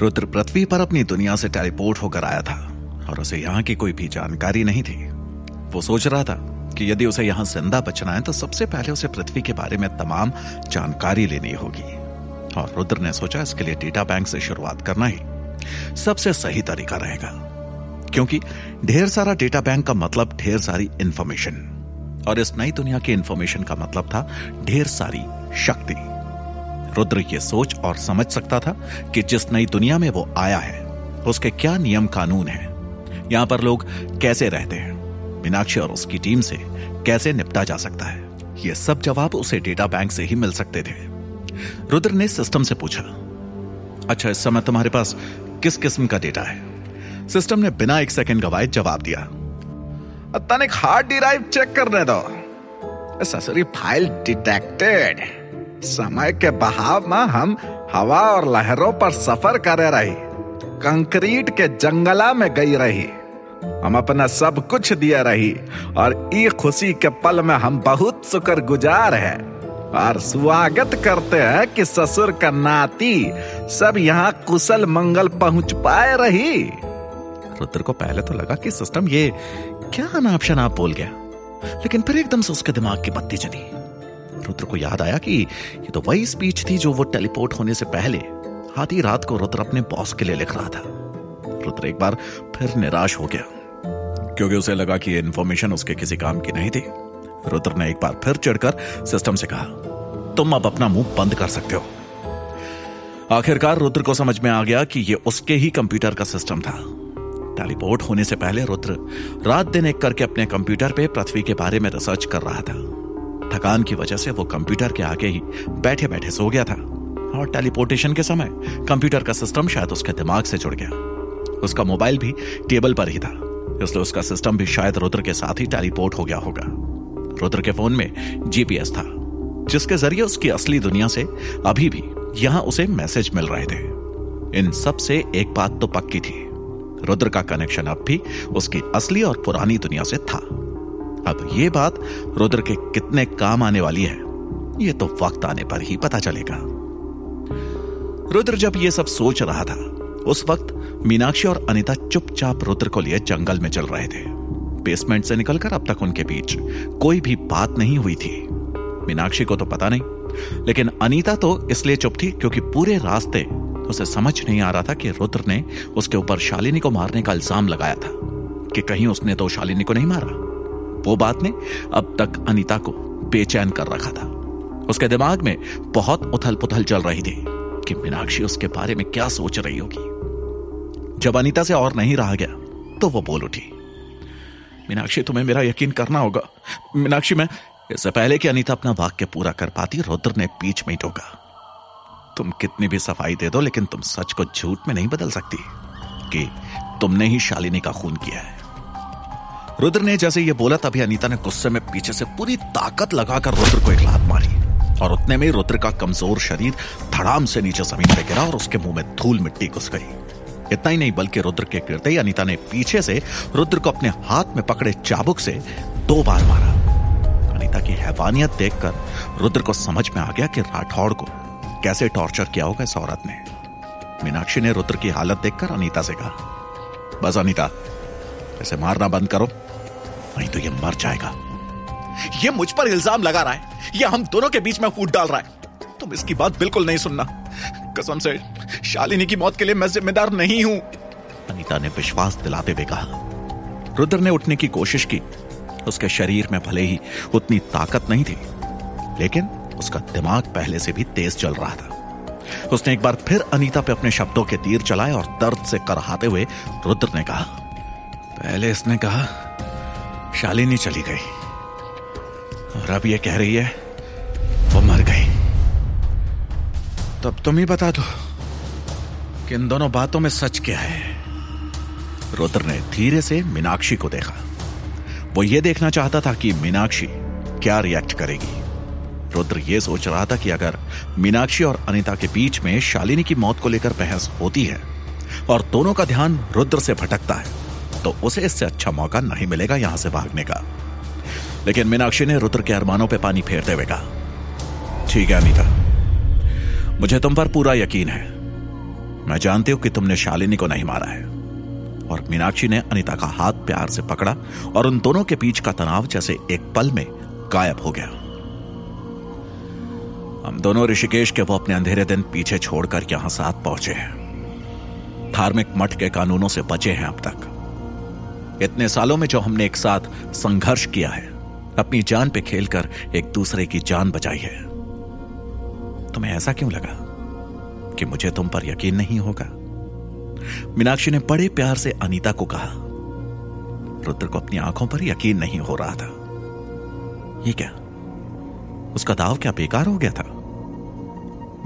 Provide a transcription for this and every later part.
रुद्र पृथ्वी पर अपनी दुनिया से टेलीपोर्ट होकर आया था और उसे यहाँ की कोई भी जानकारी नहीं थी। वो सोच रहा था कि यदि उसे यहाँ ज़िंदा बचना है तो सबसे पहले उसे पृथ्वी के बारे में तमाम जानकारी लेनी होगी। और रुद्र ने सोचा, इसके लिए डेटा बैंक से शुरुआत करना ही सबसे सही तरीका रहेगा। क्योंकि ढेर सारा डेटा बैंक का मतलब ढेर सारी इंफॉर्मेशन और इस नई दुनिया की इंफॉर्मेशन का मतलब था ढेर सारी शक्ति। रुद्र ये सोच और समझ सकता था कि जिस नई दुनिया में वो आया है, उसके क्या नियम कानून है? यहाँ पर लोग कैसे रहते हैं? मीनाक्षी और उसकी टीम से कैसे निपटा जा सकता है? ये सब जवाब उसे डेटा बैंक से ही मिल सकते थे। रुद्र ने सिस्टम से पूछा अच्छा इस समय तुम्हारे पास किस किस्म का डेटा है? सिस्टम ने बिना एक सेकंड गवाए जवाब दिया तनिक हार्ड ड्राइव चेक करने दो। फ़ाइल डिटेक्टेड समय के बहाव में हम हवा और लहरों पर सफ़र करे रही। कंक्रीट के जंगला में गई रही। हम अपना सब कुछ दिया रही और ई खुशी के पल में हम बहुत शुक्र गुजार है। और स्वागत करते हैं कि ससुर का नाती सब यहाँ कुशल मंगल पहुँच पाए रही। रुद्र को पहले तो लगा कि सिस्टम ये क्या अनाप शनाप बोल गया, लेकिन फिर एकदम से उसके दिमाग की बत्ती चली। रुद्र को याद आया कि ये तो वही स्पीच थी जो वो टेलीपोर्ट होने से पहले आधी रात को रुद्र अपने बॉस के लिए लिख रहा था। रुद्र एक बार फिर निराश हो गया, क्योंकि उसे लगा कि इन्फॉर्मेशन उसके किसी काम की नहीं थी। रुद्र ने एक बार फिर चढ़कर सिस्टम से कहा, तुम अब अपना मुँह बंद कर सकते हो। आखिरकार रुद्र को समझ में आ गया कि यह उसके ही कंप्यूटर का सिस्टम था। टेलीपोर्ट होने से पहले रुद्र रात दिन एक करके अपने कंप्यूटर पे पृथ्वी के बारे में रिसर्च कर रहा था। थकान की वजह से वो कंप्यूटर के आगे ही बैठे बैठे सो गया था। और टेलीपोर्टेशन के समय कंप्यूटर का सिस्टम शायद उसके दिमाग से जुड़ गया। उसका मोबाइल भी टेबल पर ही था, इसलिए उसका सिस्टम भी शायद रुद्र के साथ ही टेलीपोर्ट हो गया होगा। रुद्र के फ़ोन में जीपीएस था, जिसके ज़रिए उसकी असली दुनिया से अभी भी यहाँ उसे मैसेज मिल रहे थे। इन सबसे एक बात तो पक्की थी, रुद्र का कनेक्शन अब भी उसकी असली और पुरानी दुनिया से था। अब यह बात रुद्र के कितने काम आने वाली है यह तो वक्त आने पर ही पता चलेगा। रुद्र जब यह सब सोच रहा था, उस वक्त मीनाक्षी और अनिता चुपचाप रुद्र को लिए जंगल में चल रहे थे। बेसमेंट से निकलकर अब तक उनके बीच कोई भी बात नहीं हुई थी। मीनाक्षी को तो पता नहीं, लेकिन अनीता तो इसलिए चुप थी क्योंकि पूरे रास्ते उसे समझ नहीं आ रहा था कि रुद्र ने उसके ऊपर शालिनी को मारने का इल्ज़ाम लगाया था, कि कहीं उसने तो शालिनी को नहीं मारा। वो बात ने अब तक अनीता को बेचैन कर रखा था। उसके दिमाग में बहुत उथल पुथल चल रही थी कि मीनाक्षी उसके बारे में क्या सोच रही होगी। जब अनीता से और नहीं रहा गया तो वो बोल उठी, मीनाक्षी, तुम्हें मेरा यकीन करना होगा। मीनाक्षी, मैं इससे पहले कि अनीता अपना वाक्य पूरा कर पाती, रुद्र ने बीच में टोका, तुम कितनी भी सफ़ाई दे दो, लेकिन तुम सच को झूठ में नहीं बदल सकती कि तुमने ही शालिनी का खून किया है। रुद्र ने जैसे ये बोला तभी अनीता ने गुस्से में पीछे से पूरी ताकत लगाकर रुद्र को एक लात मारी। और उतने में रुद्र का कमज़ोर शरीर धड़ाम से नीचे ज़मीन पर गिरा और उसके मुँह में धूल मिट्टी घुस गई। इतना ही नहीं, बल्कि रुद्र के गिरते ही अनीता ने पीछे से रुद्र को अपने हाथ में पकड़े चाबुक से दो बार मारा। अनिता की हैवानियत देखकर रुद्र को समझ में आ गया कि राठौड़ को कैसे टॉर्चर किया होगा इस औरत ने। मीनाक्षी ने रुद्र की हालत देखकर अनीता से कहा, बस अनीता ऐसे मारना बंद करो। नहीं तो ये मर जाएगा। ये मुझ पर इल्ज़ाम लगा रहा है। ये हम दोनों के बीच में फूट डाल रहा है। तुम इसकी बात बिल्कुल नहीं सुनना। कसम से, शालिनी की मौत के लिए मैं जिम्मेदार नहीं हूँ। अनीता ने विश्वास दिलाते हुए कहा। रुद्र ने उठने की कोशिश की। उसके शरीर में भले ही उतनी ताकत नहीं थी, लेकिन उसका दिमाग पहले से भी तेज चल रहा था। उसने एक बार फिर अनीता पे अपने शब्दों के तीर चलाए और दर्द से करहाते हुए रुद्र ने कहा, पहले इसने कहा शालिनी चली गई। और अब ये कह रही है, वो मर गई। तब तुम ही बता दो कि इन दोनों बातों में सच क्या है। रुद्र ने धीरे से मीनाक्षी को देखा। वो ये देखना चाहता था कि मीनाक्षी क्या रिएक्ट करेगी। रुद्र ये सोच रहा था कि अगर मीनाक्षी और अनिता के बीच में शालिनी की मौत को लेकर बहस होती है, और दोनों का ध्यान रुद्र से भटकता है तो उसे इससे अच्छा मौका नहीं मिलेगा यहाँ से भागने का। लेकिन मीनाक्षी ने रुद्र के अरमानों पर पानी फेरते हुए कहा, ठीक है, अनिता। मुझे तुम पर पूरा यकीन है। मैं जानती हूँ कि तुमने शालिनी को नहीं मारा है। और मीनाक्षी ने अनिता का हाथ प्यार से पकड़ा और उन दोनों के बीच का तनाव जैसे एक पल में गायब हो गया। हम दोनों ऋषिकेश के वो अपने अंधेरे दिन पीछे छोड़कर यहाँ साथ पहुँचे हैं। धार्मिक मठ के कानूनों से बचे हैं अब तक। इतने सालों में जो हमने एक साथ संघर्ष किया है, अपनी जान पे खेलकर एक दूसरे की जान बचाई है। तुम्हें ऐसा क्यों लगा कि मुझे तुम पर यकीन नहीं होगा? मीनाक्षी ने बड़े प्यार से अनीता को कहा, रुद्र को अपनी आँखों पर यकीन नहीं हो रहा था। ये क्या? उसका दाव क्या बेकार हो गया था?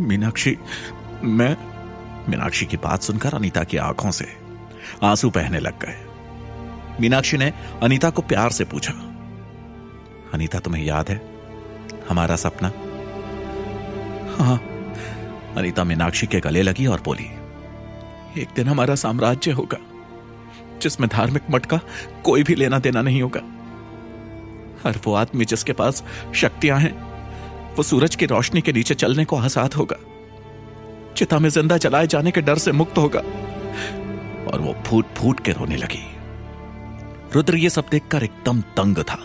मीनाक्षी, मैं, मीनाक्षी की बात सुनकर अनीता की आँखों से आँसू बहने लग गए। मीनाक्षी ने अनीता को प्यार से पूछा, अनीता, तुम्हें याद है हमारा सपना? हाँ। अनीता मीनाक्षी के गले लगी और बोली, एक दिन हमारा साम्राज्य होगा, जिसमें धार्मिक मठ का कोई भी लेना देना नहीं होगा। हर वो आदमी जिसके पास शक्तियाँ हैं, वो सूरज की रोशनी के नीचे चलने को आज़ाद होगा। चिता में ज़िंदा जलाए जाने के डर से मुक्त होगा और वो फूट फूट के रोने लगी। रुद्र ये सब देखकर एकदम तंग था।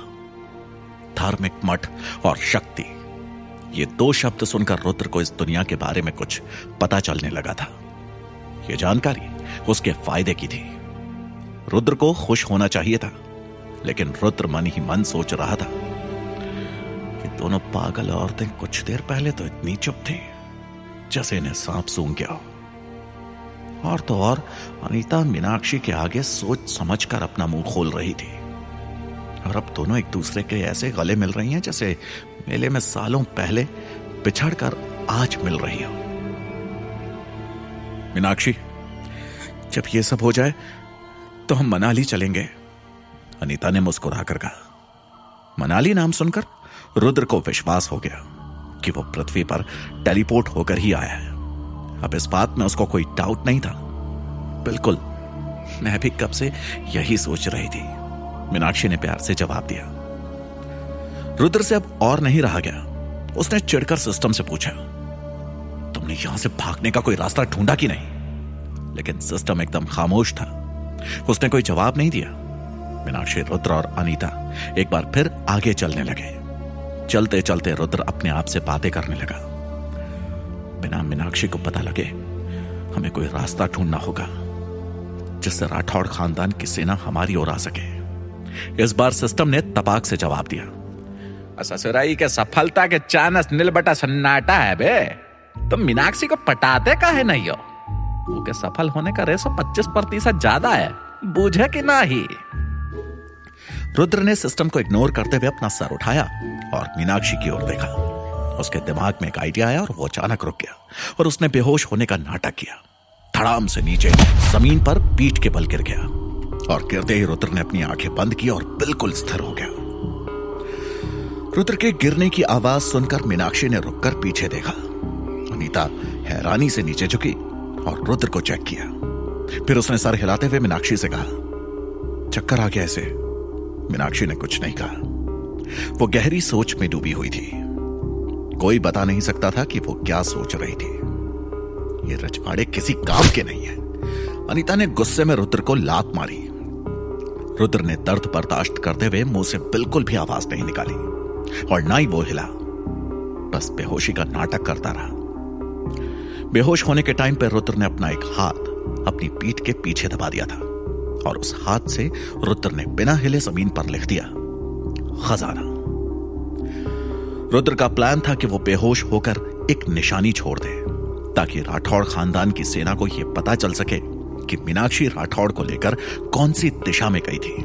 धार्मिक मठ और शक्ति, ये दो शब्द सुनकर रुद्र को इस दुनिया के बारे में कुछ पता चलने लगा था। यह जानकारी उसके फ़ायदे की थी। रुद्र को खुश होना चाहिए था, लेकिन रुद्र मन ही मन सोच रहा था कि दोनों पागल औरतें कुछ देर पहले तो इतनी चुप थी, जैसे इन्हें सांप सूंघ गया और तो और अनीता मीनाक्षी के आगे सोच समझकर अपना मुँह खोल रही थी। और अब दोनों एक दूसरे के ऐसे गले मिल रही हैं जैसे मेले में सालों पहले बिछड़कर आज मिल रही हो। मीनाक्षी, जब ये सब हो जाए तो हम मनाली चलेंगे। अनीता ने मुस्कुराकर कहा। मनाली नाम सुनकर रुद्र को विश्वास हो गया कि वो पृथ्वी पर टेलीपोर्ट होकर ही आया है। अब इस बात में उसको कोई डाउट नहीं था। बिल्कुल, मैं भी कब से यही सोच रही थी। मीनाक्षी ने प्यार से जवाब दिया। रुद्र से अब और नहीं रहा गया। उसने चिड़कर सिस्टम से पूछा, तुमने यहाँ से भागने का कोई रास्ता ढूंढा कि नहीं? लेकिन सिस्टम एकदम खामोश था। उसने कोई जवाब नहीं दिया। मीनाक्षी, रुद्र और अनीता एक बार फिर आगे चलने लगे। चलते चलते रुद्र अपने आप से बातें करने लगा। बिना मीनाक्षी को पता लगे हमें कोई रास्ता ढूंढना होगा जिससे राठौड़ खानदान की सेना हमारी ओर आ सके। इस बार सिस्टम ने तपाक से जवाब दिया। ससुराई के सफलता के चानस नीलबटा सन्नाटा है बे। तो मीनाक्षी को पटाते का है नहीं हो? वो के सफल होने का रेसो 25 प्रतिशत ज़्यादा है। बूझे कि नहीं? रुद्र ने सिस्टम को इग्नोर करते हुए अपना सर उठाया और मीनाक्षी की ओर देखा। उसके दिमाग में एक आइडिया आया और वो अचानक रुक गया और उसने बेहोश होने का नाटक किया। धड़ाम से नीचे ज़मीन पर पीठ के बल गिर गया और गिरते ही रुद्र ने अपनी आँखें बंद की और बिल्कुल स्थिर हो गया। रुद्र के गिरने की आवाज़ सुनकर मीनाक्षी ने रुककर पीछे देखा। अनीता हैरानी से नीचे झुकी और रुद्र को चेक किया। फिर उसने सर हिलाते हुए मीनाक्षी से कहा, चक्कर आ गया ऐसे मीनाक्षी ने कुछ नहीं कहा। वो गहरी सोच में डूबी हुई थी। कोई बता नहीं सकता था कि वो क्या सोच रही थी। ये रजवाड़े किसी काम के नहीं है। अनीता ने गुस्से में रुद्र को लात मारी। रुद्र ने दर्द बर्दाश्त करते हुए मुँह से बिल्कुल भी आवाज़ नहीं निकाली। और ना ही वो हिला। बस बेहोशी का नाटक करता रहा। बेहोश होने के टाइम पर रुद्र ने अपना एक हाथ अपनी पीठ के पीछे दबा दिया था। और उस हाथ से रुद्र ने बिना हिले ज़मीन पर लिख दिया, खजाना। रुद्र का प्लान था कि वो बेहोश होकर एक निशानी छोड़ दे, ताकि राठौड़ खानदान की सेना को यह पता चल सके कि मीनाक्षी राठौड़ को लेकर कौन सी दिशा में गई थी।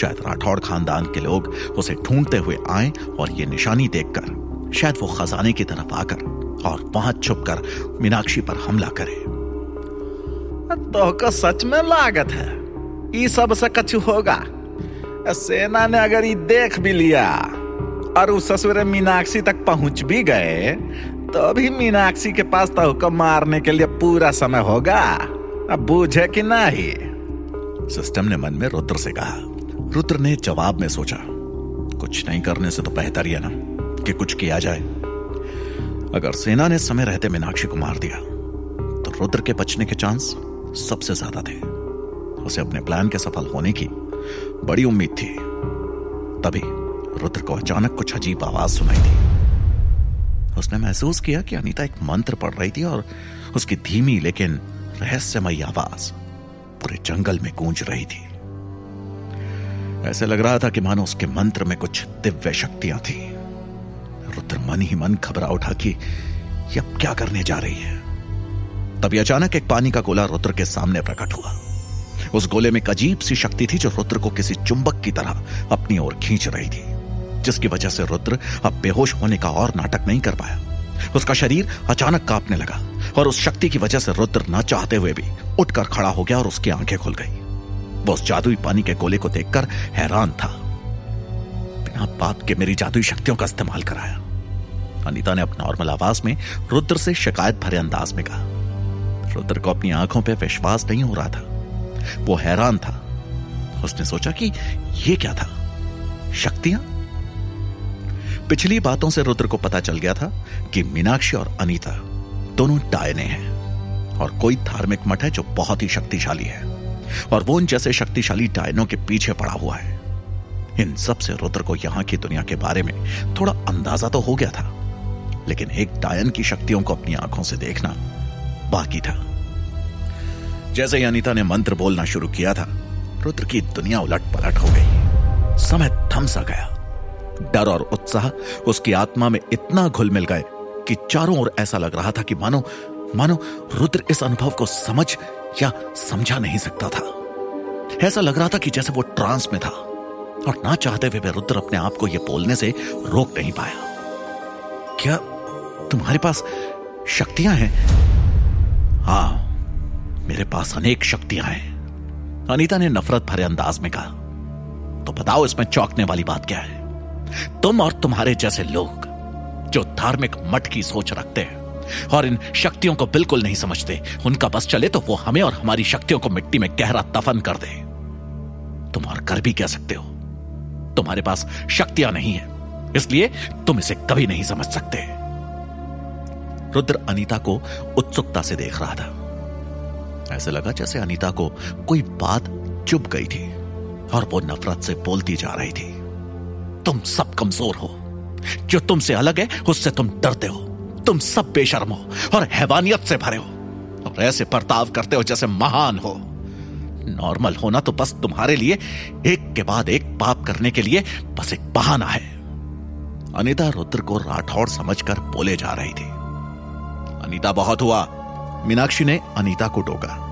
शायद राठौड़ खानदान के लोग उसे ढूंढते हुए आए और ये निशानी देखकर, शायद वो खजाने की तरफ़ आकर और वहाँ छुपकर मीनाक्षी पर हमला करे। तो का सच में लागत है। ये सबसे कछु होगा। सेना ने अगर ये देख भी लिया। और उस ससुर मीनाक्षी तक पहुँच भी गए तो भी मीनाक्षी के पास तो मारने के लिए पूरा समय होगा। अब बूझे कि नहीं? सिस्टम ने मन में रुद्र से कहा। रुद्र ने जवाब में सोचा, कुछ नहीं करने से तो बेहतर ही है ना, कि कुछ किया जाए। अगर सेना ने समय रहते मीनाक्षी को मार दिया तो रुद्र के बचने के चांस सबसे ज़्यादा थे। उसे अपने प्लान के सफल होने की बड़ी उम्मीद थी। तभी रुद्र को अचानक कुछ अजीब आवाज़ सुनाई दी। उसने महसूस किया कि अनीता एक मंत्र पढ़ रही थी और उसकी धीमी लेकिन रहस्यमयी आवाज़ पूरे जंगल में गूंज रही थी। ऐसे लग रहा था कि मानो उसके मंत्र में कुछ दिव्य शक्तियाँ थी। रुद्र मन ही मन घबरा उठा कि यह अब क्या करने जा रही है? तभी अचानक एक पानी का गोला रुद्र के सामने प्रकट हुआ। उस गोले में एक अजीब सी शक्ति थी जो रुद्र को किसी चुंबक की तरह अपनी ओर खींच रही थी। जिसकी वजह से रुद्र अब बेहोश होने का और नाटक नहीं कर पाया। उसका शरीर अचानक कांपने लगा और उस शक्ति की वजह से रुद्र न चाहते हुए भी उठकर खड़ा हो गया और उसकी आँखें खुल गई। वो उस जादुई पानी के गोले को देखकर हैरान था। बिना बात के मेरी जादुई शक्तियों का इस्तेमाल कराया। अनीता ने अपनी नॉर्मल आवाज़ में रुद्र से शिकायत भरे अंदाज में कहा। रुद्र को अपनी आँखों पर विश्वास नहीं हो रहा था। वो हैरान था। उसने सोचा कि यह क्या था? शक्तियाँ? पिछली बातों से रुद्र को पता चल गया था कि मीनाक्षी और अनीता दोनों डायने हैं और कोई धार्मिक मठ है जो बहुत ही शक्तिशाली है। और वो उन जैसे शक्तिशाली डायनों के पीछे पड़ा हुआ है। इन सबसे रुद्र को यहाँ की दुनिया के बारे में थोड़ा अंदाज़ा तो हो गया था, लेकिन एक डायन की शक्तियों को अपनी आँखों से देखना बाकी था। जैसे ही अनिता ने मंत्र बोलना शुरू किया था, रुद्र की दुनिया उलट पलट हो गई। समय थम सा गया। डर और उत्साह उसकी आत्मा में इतना घुल मिल गए कि चारों ओर ऐसा लग रहा था कि मानो मानो रुद्र इस अनुभव को समझ या समझा नहीं सकता था। ऐसा लग रहा था कि जैसे वो ट्रांस में था, और ना चाहते हुए रुद्र अपने आप को यह बोलने से रोक नहीं पाया। क्या तुम्हारे पास शक्तियाँ हैं? हाँ, मेरे पास अनेक शक्तियाँ हैं। अनीता ने नफरत भरे अंदाज में कहा तो बताओ इसमें चौंकने वाली बात क्या है? तुम और तुम्हारे जैसे लोग जो धार्मिक मठ की सोच रखते हैं और इन शक्तियों को बिल्कुल नहीं समझते, उनका बस चले तो वो हमें और हमारी शक्तियों को मिट्टी में गहरा दफन कर दे। तुम और कर भी कह सकते हो? तुम्हारे पास शक्तियाँ नहीं है, इसलिए तुम इसे कभी नहीं समझ सकते। रुद्र अनीता को उत्सुकता से देख रहा था। ऐसे लगा जैसे अनीता को कोई बात चुप गई थी और वो नफरत से बोलती जा रही थी। तुम सब कमज़ोर हो। जो तुमसे अलग है, उससे तुम डरते हो। तुम सब बेशर्म हो और हैवानियत से भरे हो। और ऐसे बर्ताव करते हो जैसे महान हो। नॉर्मल होना तो बस तुम्हारे लिए एक के बाद एक पाप करने के लिए बस एक बहाना है। अनिता रुद्र को राठौड़ समझकर बोले जा रही थी। अनिता, बहुत हुआ। मीनाक्षी ने अनिता को टोका।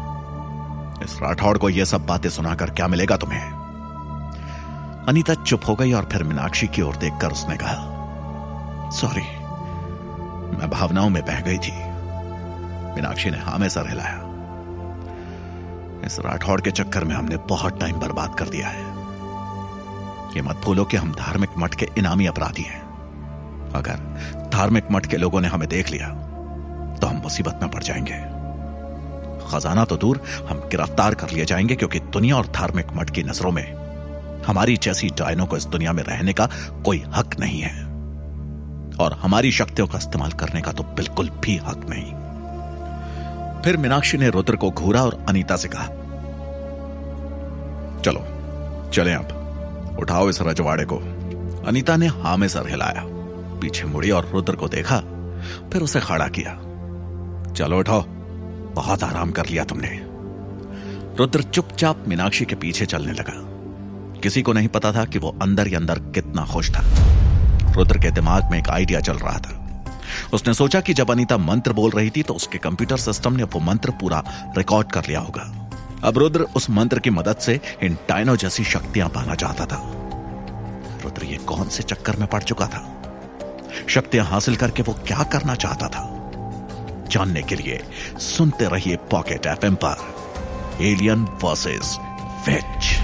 इस राठौड़ को यह सब बातें सुनाकर क्या मिलेगा तुम्हें? अनीता चुप हो गई और फिर मीनाक्षी की ओर देखकर उसने कहा सॉरी मैं भावनाओं में बह गई थी। मीनाक्षी ने हाँ में सर हिलाया। इस राठौड़ के चक्कर में हमने बहुत टाइम बर्बाद कर दिया है। ये मत भूलो कि हम धार्मिक मठ के इनामी अपराधी हैं। अगर धार्मिक मठ के लोगों ने हमें देख लिया तो हम मुसीबत में पड़ जाएँगे। खजाना तो दूर, हम गिरफ़्तार कर लिए जाएँगे क्योंकि दुनिया और धार्मिक मठ की नज़रों में हमारी जैसी डायनों को इस दुनिया में रहने का कोई हक नहीं है। और हमारी शक्तियों का इस्तेमाल करने का तो बिल्कुल भी हक नहीं। फिर मीनाक्षी ने रुद्र को घूरा और अनीता से कहा, चलो, चले आप उठाओ इस रजवाड़े को। अनीता ने हा में सर हिलाया। पीछे मुड़ी और रुद्र को देखा, फिर उसे खड़ा किया। चलो उठाओ, बहुत आराम कर लिया तुमने। रुद्र चुपचाप मीनाक्षी के पीछे चलने लगा। किसी को नहीं पता था कि वो अंदर ही अंदर कितना खुश था। रुद्र के दिमाग में एक आइडिया चल रहा था। उसने सोचा कि जब अनीता मंत्र बोल रही थी तो उसके कंप्यूटर सिस्टम ने वो मंत्र पूरा रिकॉर्ड कर लिया होगा। अब रुद्र उस मंत्र की मदद से इन टाइनो जैसी शक्तियाँ पाना चाहता था। रुद्र, ये कौन से चक्कर में पड़ चुका था? शक्तियाँ हासिल करके वो क्या करना चाहता था? जानने के लिए सुनते रहिए पॉकेट एफएम पर। Alien versus witch